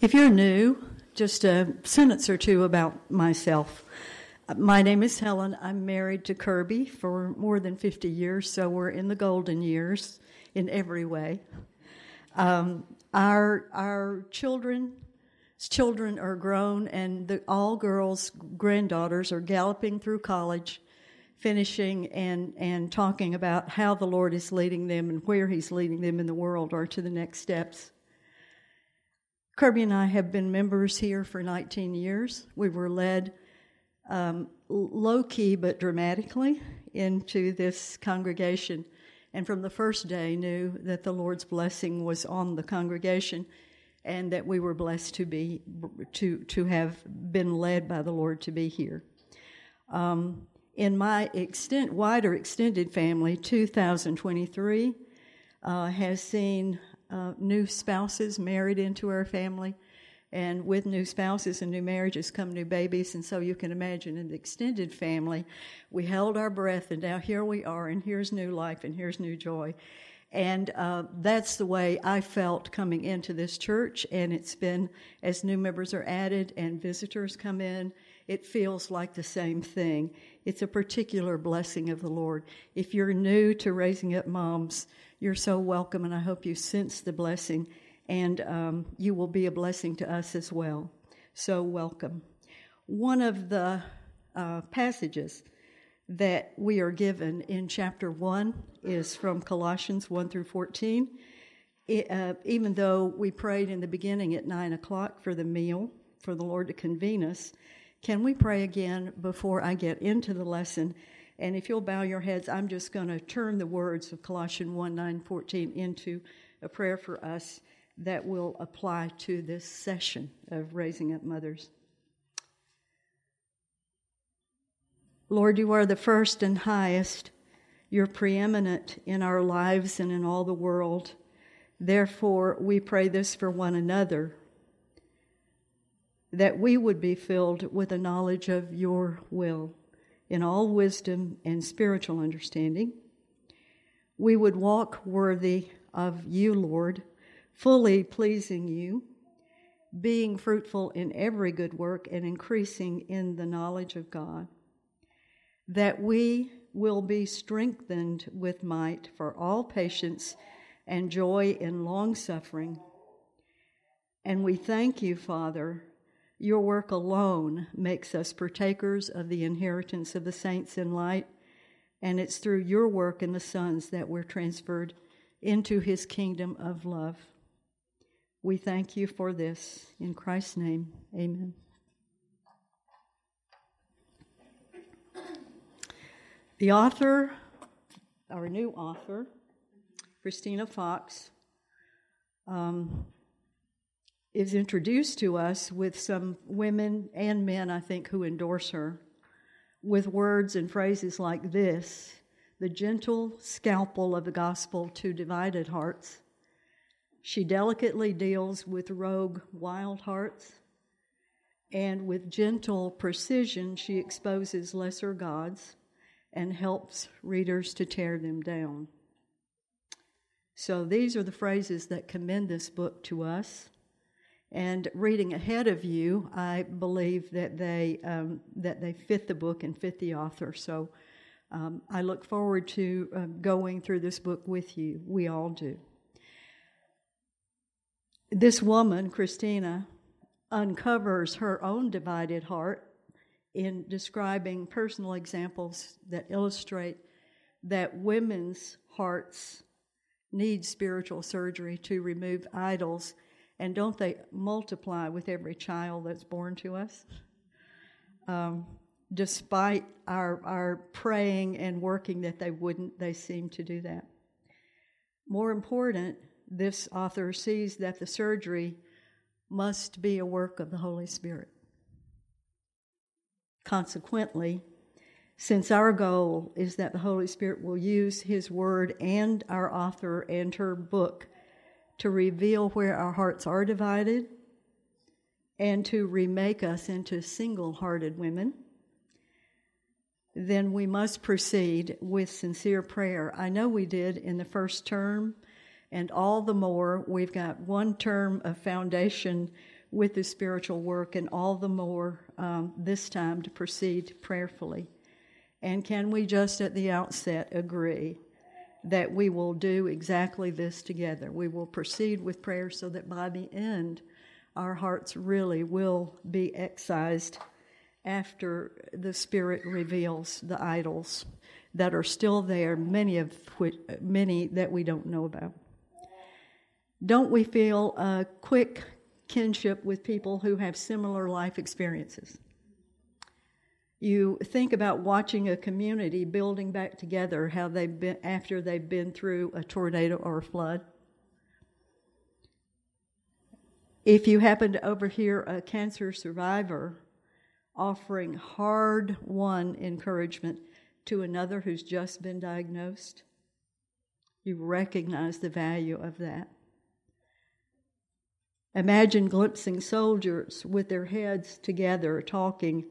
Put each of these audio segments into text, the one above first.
If you're new, just a sentence or two about myself. My name is Helen. I'm married to Kirby for more than 50 years, so we're in the golden years in every way. Um, our our children children are grown, and the all girls granddaughters are galloping through college, finishing and and talking about how the Lord is leading them and where He's leading them in the world or to the next steps. Kirby and I have been members here for 19 years. We were led um, low key but dramatically into this congregation, and from the first day knew that the Lord's blessing was on the congregation, and that we were blessed to be to to have been led by the Lord to be here. Um, in my extent, wider extended family, 2023 uh, has seen uh, new spouses married into our family. And with new spouses and new marriages come new babies. And so you can imagine in the extended family, we held our breath and now here we are, and here's new life and here's new joy. And uh, that's the way I felt coming into this church. And it's been, as new members are added and visitors come in, it feels like the same thing. It's a particular blessing of the Lord. If you're new to raising up moms, you're so welcome, and I hope you sense the blessing, and um, you will be a blessing to us as well. So, welcome. One of the uh, passages that we are given in chapter 1 is from Colossians 1 through 14. It, uh, even though we prayed in the beginning at 9 o'clock for the meal, for the Lord to convene us, can we pray again before I get into the lesson and if you'll bow your heads, I'm just going to turn the words of Colossians 1 9 14 into a prayer for us that will apply to this session of raising up mothers. Lord, you are the first and highest. You're preeminent in our lives and in all the world. Therefore, we pray this for one another that we would be filled with a knowledge of your will in all wisdom and spiritual understanding. We would walk worthy of you, Lord, fully pleasing you, being fruitful in every good work and increasing in the knowledge of God. That we will be strengthened with might for all patience and joy in long suffering. And we thank you, Father, your work alone makes us partakers of the inheritance of the saints in light, and it's through your work in the sons that we're transferred into his kingdom of love. We thank you for this. In Christ's name, amen. The author, our new author, Christina Fox, um, is introduced to us with some women and men, I think, who endorse her, with words and phrases like this the gentle scalpel of the gospel to divided hearts. She delicately deals with rogue, wild hearts, and with gentle precision, she exposes lesser gods and helps readers to tear them down. So, these are the phrases that commend this book to us. And reading ahead of you, I believe that they um, that they fit the book and fit the author. So um, I look forward to uh, going through this book with you. We all do. This woman, Christina, uncovers her own divided heart in describing personal examples that illustrate that women's hearts need spiritual surgery to remove idols and don't they multiply with every child that's born to us? Um, despite our, our praying and working that they wouldn't, they seem to do that. More important, this author sees that the surgery must be a work of the Holy Spirit. Consequently, since our goal is that the Holy Spirit will use His Word and our author and her book to reveal where our hearts are divided and to remake us into single hearted women, then we must proceed with sincere prayer. I know we did in the first term, and all the more we've got one term of foundation with the spiritual work, and all the more um, this time to proceed prayerfully. And can we just at the outset agree that we will do exactly this together? We will proceed with prayer so that by the end, our hearts really will be excised after the Spirit reveals the idols that are still there, many of which, many that we don't know about. Don't we feel a quick kinship with people who have similar life experiences? You think about watching a community building back together how they've been after they've been through a tornado or a flood. If you happen to overhear a cancer survivor offering hard won encouragement to another who's just been diagnosed, you recognize the value of that. Imagine glimpsing soldiers with their heads together talking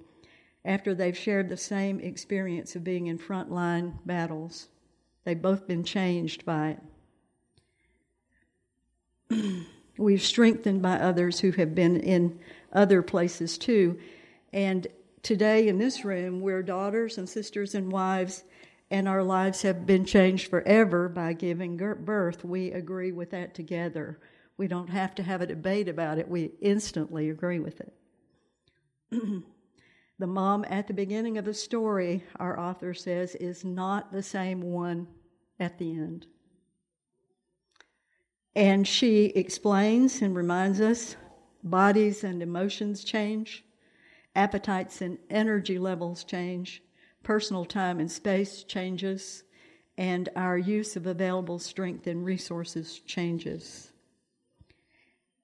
after they've shared the same experience of being in frontline battles. They've both been changed by it. We've strengthened by others who have been in other places too. And today in this room, we're daughters and sisters and wives, and our lives have been changed forever by giving birth. We agree with that together. We don't have to have a debate about it, we instantly agree with it. the mom at the beginning of the story, our author says, is not the same one at the end. And she explains and reminds us bodies and emotions change, appetites and energy levels change, personal time and space changes, and our use of available strength and resources changes.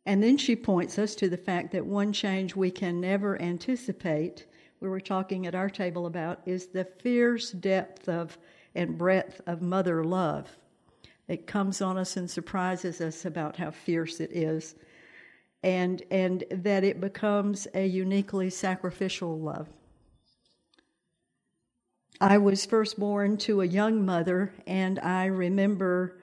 And then she points us to the fact that one change we can never anticipate, we were talking at our table about, is the fierce depth of and breadth of mother love. It comes on us and surprises us about how fierce it is, and, and that it becomes a uniquely sacrificial love. I was first born to a young mother, and I remember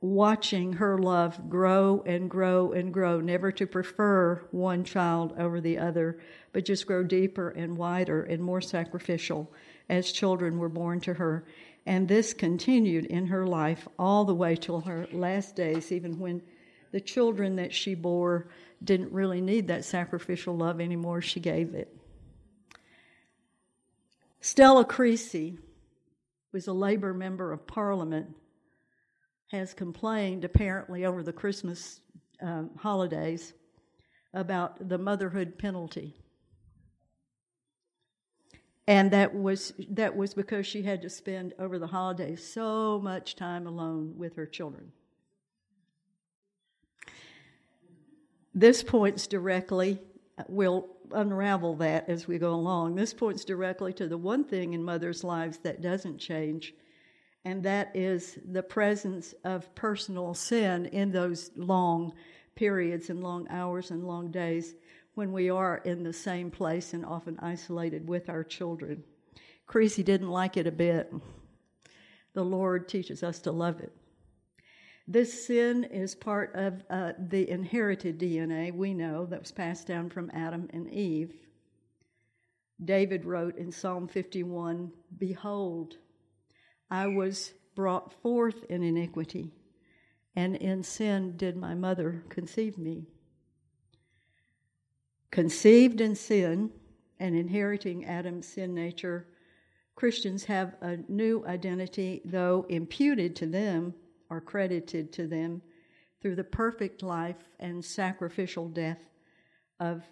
watching her love grow and grow and grow, never to prefer one child over the other, but just grow deeper and wider and more sacrificial as children were born to her. And this continued in her life all the way till her last days, even when the children that she bore didn't really need that sacrificial love anymore, she gave it. Stella Creasy was a labor member of parliament has complained apparently over the Christmas um, holidays about the motherhood penalty. And that was that was because she had to spend over the holidays so much time alone with her children. This points directly, we'll unravel that as we go along. This points directly to the one thing in mothers' lives that doesn't change, and that is the presence of personal sin in those long periods and long hours and long days when we are in the same place and often isolated with our children. Creasy didn't like it a bit. The Lord teaches us to love it. This sin is part of uh, the inherited DNA we know that was passed down from Adam and Eve. David wrote in Psalm 51 Behold, I was brought forth in iniquity, and in sin did my mother conceive me. Conceived in sin and inheriting Adam's sin nature, Christians have a new identity, though imputed to them or credited to them through the perfect life and sacrificial death of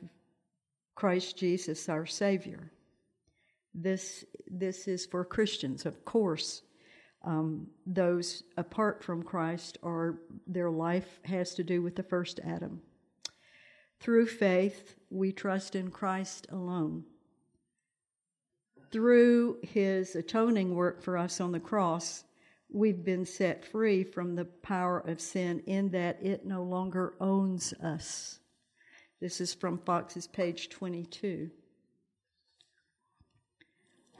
Christ Jesus, our Savior. This, this is for Christians, of course um, those apart from Christ or their life has to do with the first Adam. Through faith, we trust in Christ alone. Through his atoning work for us on the cross, we've been set free from the power of sin in that it no longer owns us. This is from Fox's page 22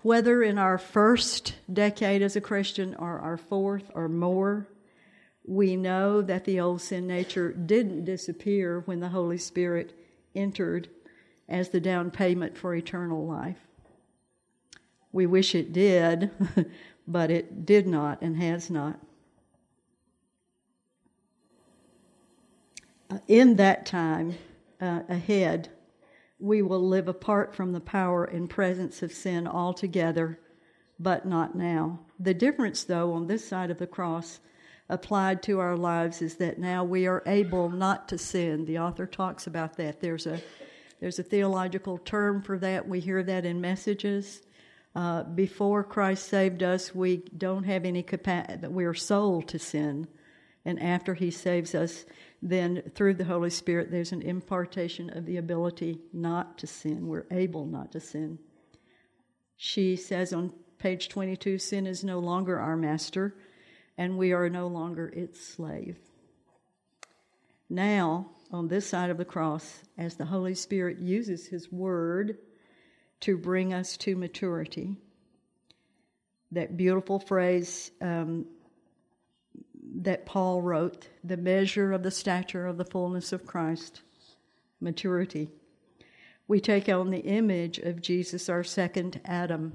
whether in our first decade as a Christian or our fourth or more, we know that the old sin nature didn't disappear when the Holy Spirit entered as the down payment for eternal life. We wish it did, but it did not and has not. Uh, in that time uh, ahead, we will live apart from the power and presence of sin altogether, but not now. The difference, though, on this side of the cross applied to our lives is that now we are able not to sin. The author talks about that. There's a there's a theological term for that. We hear that in messages. Uh, before Christ saved us, we don't have any capacity. We are sold to sin, and after He saves us, then through the Holy Spirit, there's an impartation of the ability not to sin. We're able not to sin. She says on page 22 sin is no longer our master, and we are no longer its slave. Now, on this side of the cross, as the Holy Spirit uses His Word to bring us to maturity, that beautiful phrase um, that Paul wrote the measure of the stature of the fullness of Christ, maturity. We take on the image of Jesus, our second Adam.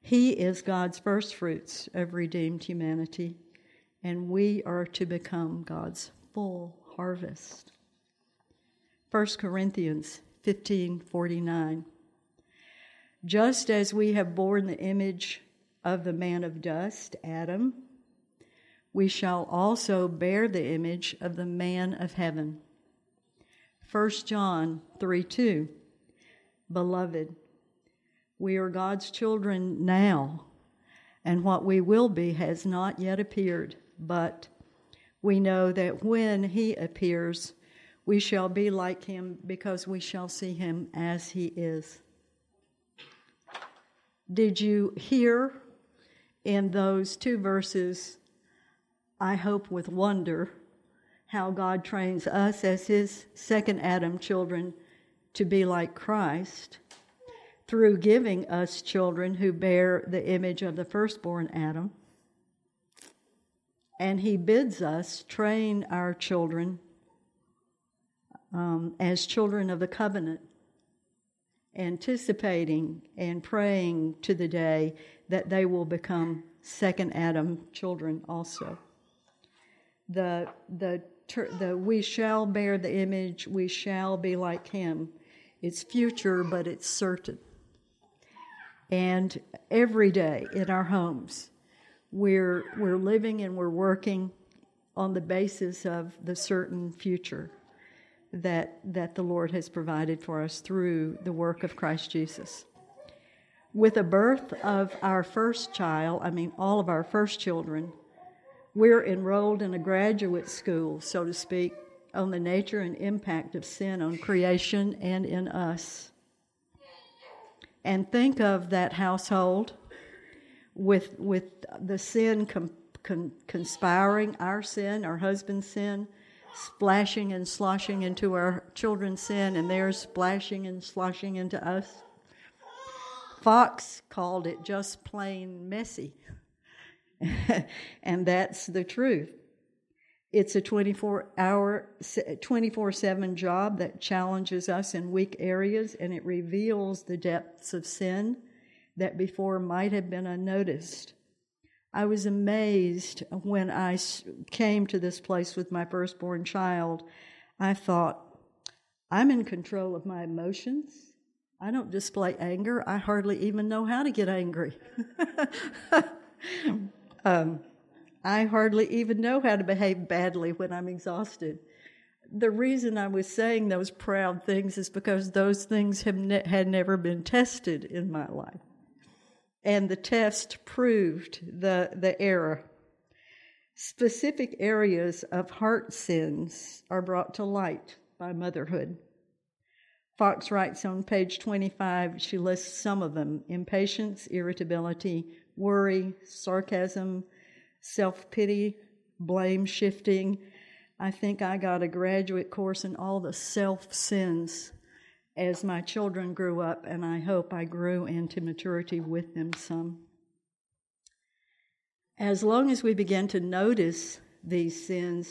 He is God's first fruits of redeemed humanity, and we are to become God's full harvest. 1 Corinthians 15:49 Just as we have borne the image of the man of dust, Adam, we shall also bear the image of the man of heaven. 1 John 3 2. Beloved, we are God's children now, and what we will be has not yet appeared, but we know that when he appears, we shall be like him because we shall see him as he is. Did you hear in those two verses I hope with wonder how God trains us as His second Adam children to be like Christ through giving us children who bear the image of the firstborn Adam. And He bids us train our children um, as children of the covenant, anticipating and praying to the day that they will become second Adam children also the the the we shall bear the image, we shall be like him. It's future, but it's certain. And every day in our homes, we're we're living and we're working on the basis of the certain future that that the Lord has provided for us through the work of Christ Jesus. With the birth of our first child, I mean all of our first children, we're enrolled in a graduate school, so to speak, on the nature and impact of sin on creation and in us. And think of that household with, with the sin com, con, conspiring, our sin, our husband's sin, splashing and sloshing into our children's sin, and theirs splashing and sloshing into us. Fox called it just plain messy. and that's the truth. It's a 24 hour, 24 7 job that challenges us in weak areas and it reveals the depths of sin that before might have been unnoticed. I was amazed when I came to this place with my firstborn child. I thought, I'm in control of my emotions. I don't display anger. I hardly even know how to get angry. Um, I hardly even know how to behave badly when I'm exhausted. The reason I was saying those proud things is because those things ne- had never been tested in my life. And the test proved the, the error. Specific areas of heart sins are brought to light by motherhood. Fox writes on page 25, she lists some of them impatience, irritability, worry, sarcasm, self pity, blame shifting. I think I got a graduate course in all the self sins as my children grew up, and I hope I grew into maturity with them some. As long as we begin to notice these sins,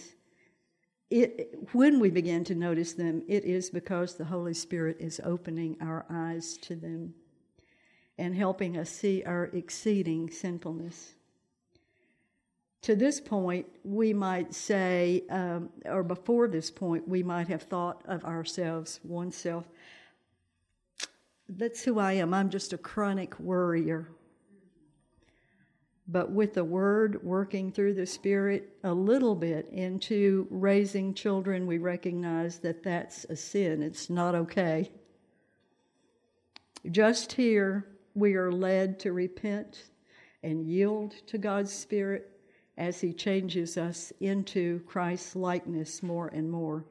it, when we begin to notice them, it is because the Holy Spirit is opening our eyes to them and helping us see our exceeding sinfulness. To this point, we might say, um, or before this point, we might have thought of ourselves, oneself, that's who I am. I'm just a chronic worrier. But with the Word working through the Spirit a little bit into raising children, we recognize that that's a sin. It's not okay. Just here, we are led to repent and yield to God's Spirit as He changes us into Christ's likeness more and more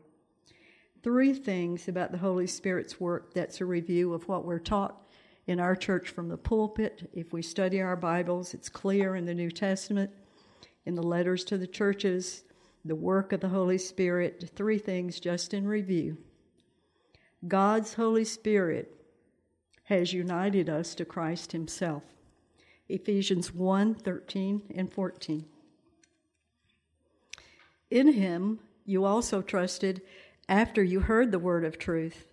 three things about the Holy Spirit's work that's a review of what we're taught in our church from the pulpit. If we study our Bibles, it's clear in the New Testament, in the letters to the churches, the work of the Holy Spirit. Three things just in review. God's Holy Spirit has united us to Christ Himself. Ephesians 1 13 and 14. In Him, you also trusted after you heard the word of truth,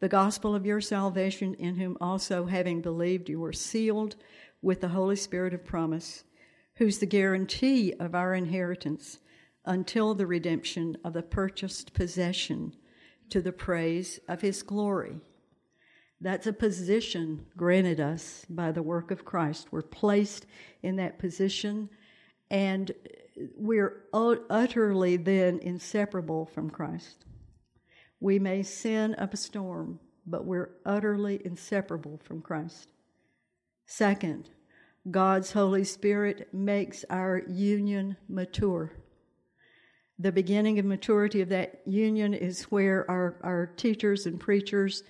the gospel of your salvation, in whom also, having believed, you were sealed with the Holy Spirit of promise, who's the guarantee of our inheritance until the redemption of the purchased possession to the praise of his glory. That's a position granted us by the work of Christ. We're placed in that position, and we're utterly then inseparable from Christ. We may sin up a storm, but we're utterly inseparable from Christ. Second, God's Holy Spirit makes our union mature. The beginning of maturity of that union is where our, our teachers and preachers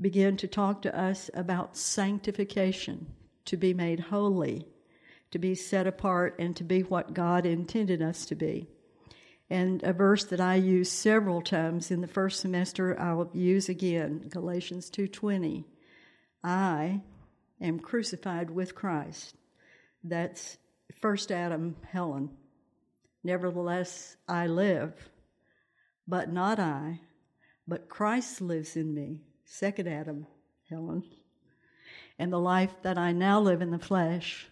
begin to talk to us about sanctification, to be made holy, to be set apart, and to be what God intended us to be. And a verse that I use several times in the first semester, I'll use again, Galatians 2:20. I am crucified with Christ. That's first Adam, Helen. Nevertheless, I live, but not I, but Christ lives in me. Second Adam, Helen. And the life that I now live in the flesh,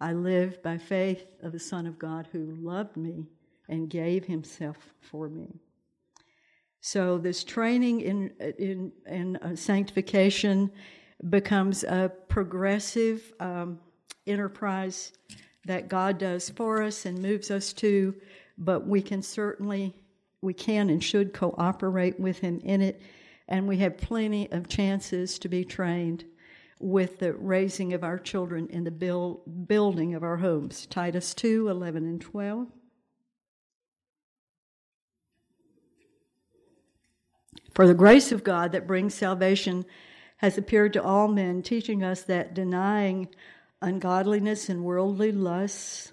I live by faith of the Son of God who loved me and gave himself for me. So this training in in, in uh, sanctification becomes a progressive um, enterprise that God does for us and moves us to, but we can certainly we can and should cooperate with Him in it, and we have plenty of chances to be trained with the raising of our children in the build, building of our homes. Titus 2 11 and 12. For the grace of God that brings salvation has appeared to all men, teaching us that denying ungodliness and worldly lusts,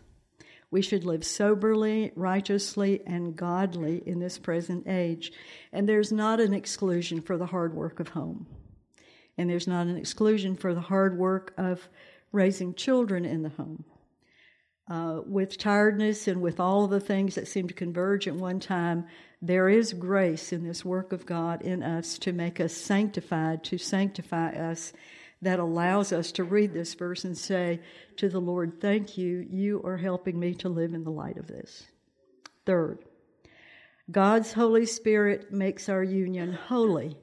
we should live soberly, righteously, and godly in this present age. And there's not an exclusion for the hard work of home. And there's not an exclusion for the hard work of raising children in the home. Uh, with tiredness and with all the things that seem to converge at one time, there is grace in this work of God in us to make us sanctified, to sanctify us, that allows us to read this verse and say to the Lord, Thank you, you are helping me to live in the light of this. Third, God's Holy Spirit makes our union holy.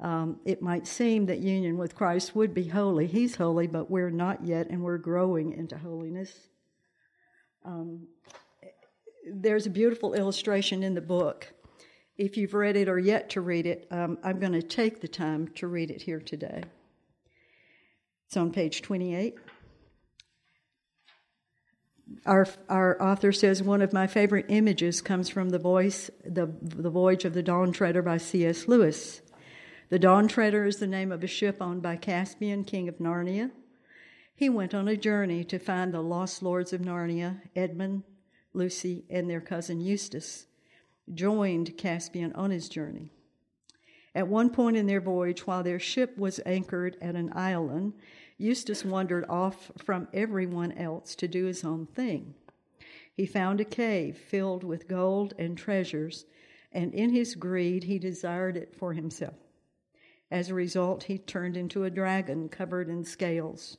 Um, it might seem that union with Christ would be holy. He's holy, but we're not yet, and we're growing into holiness. Um, there's a beautiful illustration in the book. If you've read it or yet to read it, um, I'm going to take the time to read it here today. It's on page 28. Our, our author says one of my favorite images comes from the voice the, the voyage of the dawn treader by c.s lewis the dawn treader is the name of a ship owned by caspian king of narnia he went on a journey to find the lost lords of narnia edmund Lucy, and their cousin Eustace, joined Caspian on his journey. At one point in their voyage, while their ship was anchored at an island, Eustace wandered off from everyone else to do his own thing. He found a cave filled with gold and treasures, and in his greed, he desired it for himself. As a result, he turned into a dragon covered in scales.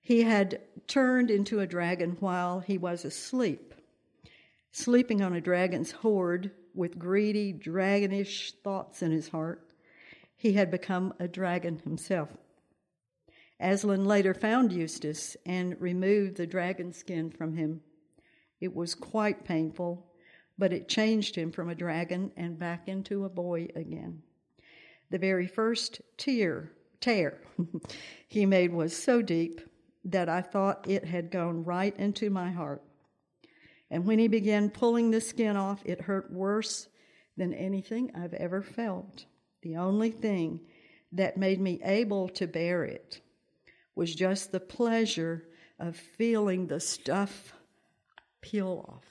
He had turned into a dragon while he was asleep, sleeping on a dragon's hoard with greedy, dragonish thoughts in his heart. He had become a dragon himself. Aslan later found Eustace and removed the dragon skin from him. It was quite painful, but it changed him from a dragon and back into a boy again. The very first tear, tear he made was so deep that I thought it had gone right into my heart. And when he began pulling the skin off, it hurt worse than anything I've ever felt. The only thing that made me able to bear it was just the pleasure of feeling the stuff peel off.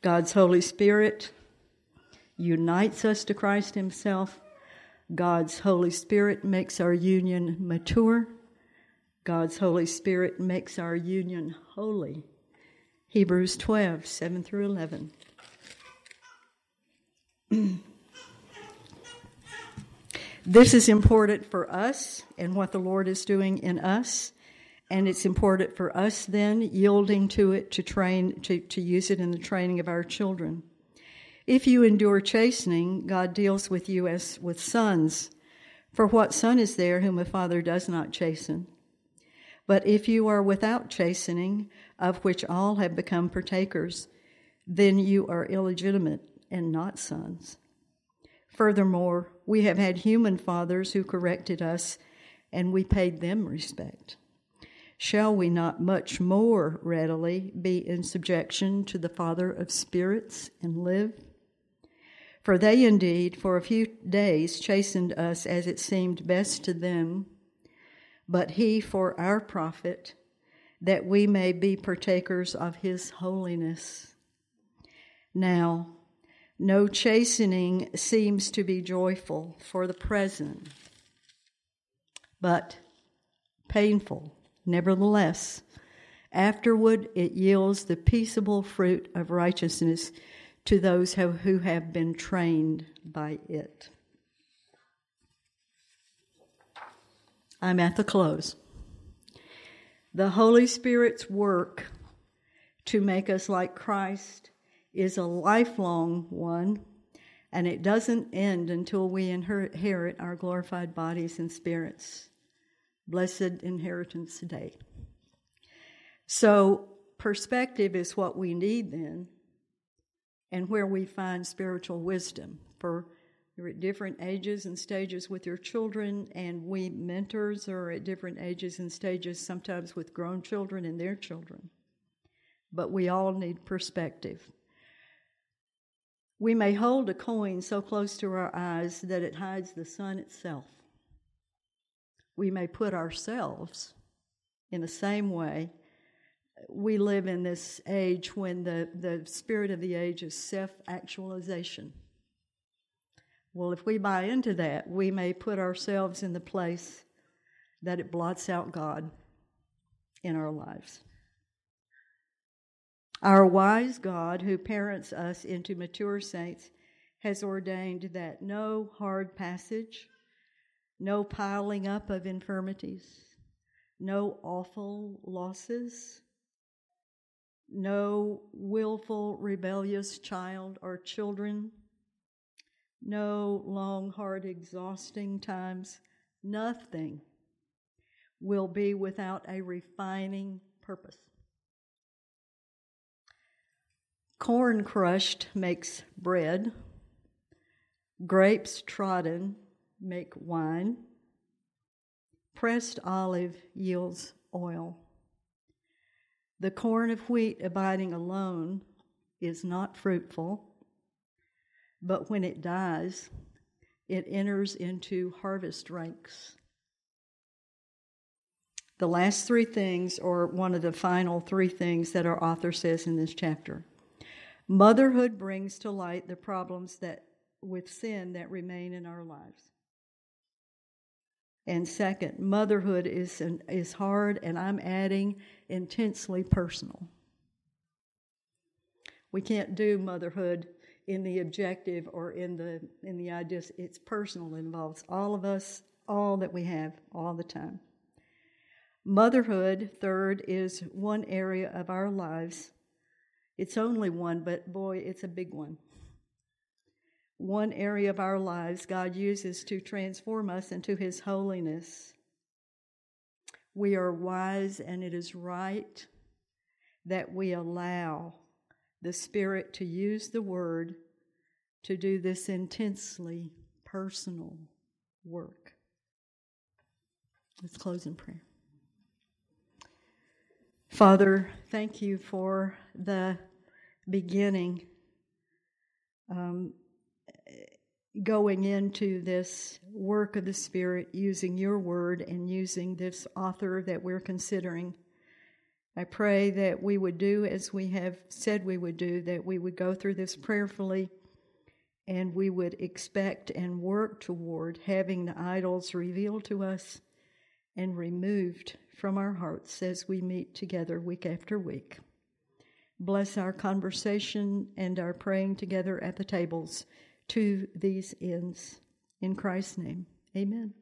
God's Holy Spirit unites us to Christ Himself. God's Holy Spirit makes our union mature. God's Holy Spirit makes our union holy. Hebrews 12, 7 through 11. this is important for us and what the Lord is doing in us. And it's important for us then yielding to it to train, to, to use it in the training of our children. If you endure chastening, God deals with you as with sons. For what son is there whom a father does not chasten? But if you are without chastening, of which all have become partakers, then you are illegitimate and not sons. Furthermore, we have had human fathers who corrected us, and we paid them respect. Shall we not much more readily be in subjection to the Father of spirits and live? For they indeed for a few days chastened us as it seemed best to them, but he for our profit, that we may be partakers of his holiness. Now, no chastening seems to be joyful for the present, but painful Nevertheless, afterward it yields the peaceable fruit of righteousness to those who have been trained by it. I'm at the close. The Holy Spirit's work to make us like Christ is a lifelong one, and it doesn't end until we inherit our glorified bodies and spirits blessed inheritance day. So, perspective is what we need then, and where we find spiritual wisdom. For you're at different ages and stages with your children, and we mentors are at different ages and stages, sometimes with grown children and their children. But we all need perspective. We may hold a coin so close to our eyes that it hides the sun itself we may put ourselves in the same way. We live in this age when the, the spirit of the age is self actualization. Well, if we buy into that, we may put ourselves in the place that it blots out God in our lives. Our wise God, who parents us into mature saints, has ordained that no hard passage, no piling up of infirmities, no awful losses, no willful, rebellious child or children, no long, hard, exhausting times, nothing will be without a refining purpose. Corn crushed makes bread, grapes trodden make wine. Pressed olive yields oil. The corn of wheat abiding alone is not fruitful, but when it dies, it enters into harvest ranks. The last three things, or one of the final three things that our author says in this chapter. Motherhood brings to light the problems that with sin that remain in our lives. And second, motherhood is, an, is hard, and I'm adding intensely personal. We can't do motherhood in the objective or in the in the ideas. It's personal. It involves all of us, all that we have, all the time. Motherhood, third, is one area of our lives. It's only one, but boy, it's a big one. One area of our lives God uses to transform us into His holiness. We are wise, and it is right that we allow the Spirit to use the Word to do this intensely personal work. Let's close in prayer. Father, thank you for the beginning. Um, going into this work of the Spirit using your word and using this author that we're considering. I pray that we would do as we have said we would do, that we would go through this prayerfully and we would expect and work toward having the idols revealed to us and removed from our hearts as we meet together week after week. Bless our conversation and our praying together at the tables to these ends. In Christ's name, amen.